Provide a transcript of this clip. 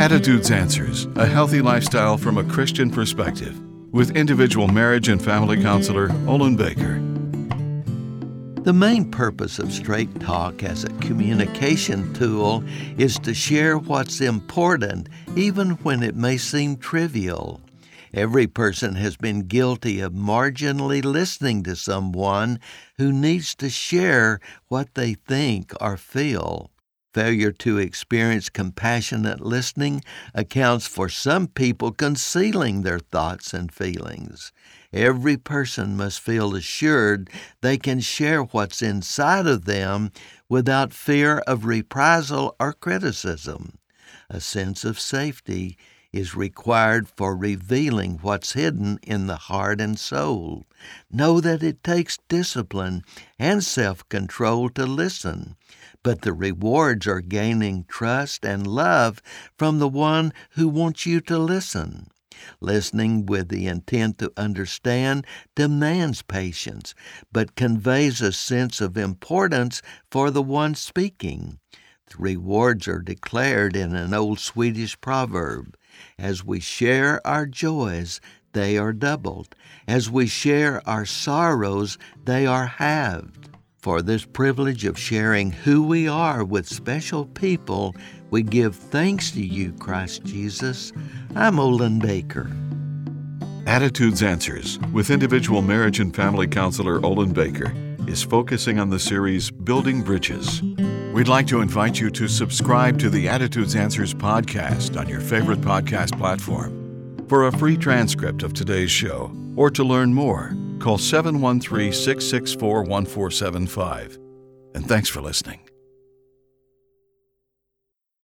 Attitudes Answers A Healthy Lifestyle from a Christian Perspective with individual marriage and family counselor Olin Baker. The main purpose of Straight Talk as a communication tool is to share what's important, even when it may seem trivial. Every person has been guilty of marginally listening to someone who needs to share what they think or feel. Failure to experience compassionate listening accounts for some people concealing their thoughts and feelings. Every person must feel assured they can share what's inside of them without fear of reprisal or criticism. A sense of safety is required for revealing what's hidden in the heart and soul. Know that it takes discipline and self control to listen, but the rewards are gaining trust and love from the one who wants you to listen. Listening with the intent to understand demands patience, but conveys a sense of importance for the one speaking. The rewards are declared in an old Swedish proverb as we share our joys, they are doubled. As we share our sorrows, they are halved. For this privilege of sharing who we are with special people, we give thanks to you, Christ Jesus. I'm Olin Baker. Attitudes Answers with individual marriage and family counselor Olin Baker is focusing on the series Building Bridges. We'd like to invite you to subscribe to the Attitudes Answers podcast on your favorite podcast platform. For a free transcript of today's show or to learn more, call 713 664 1475. And thanks for listening.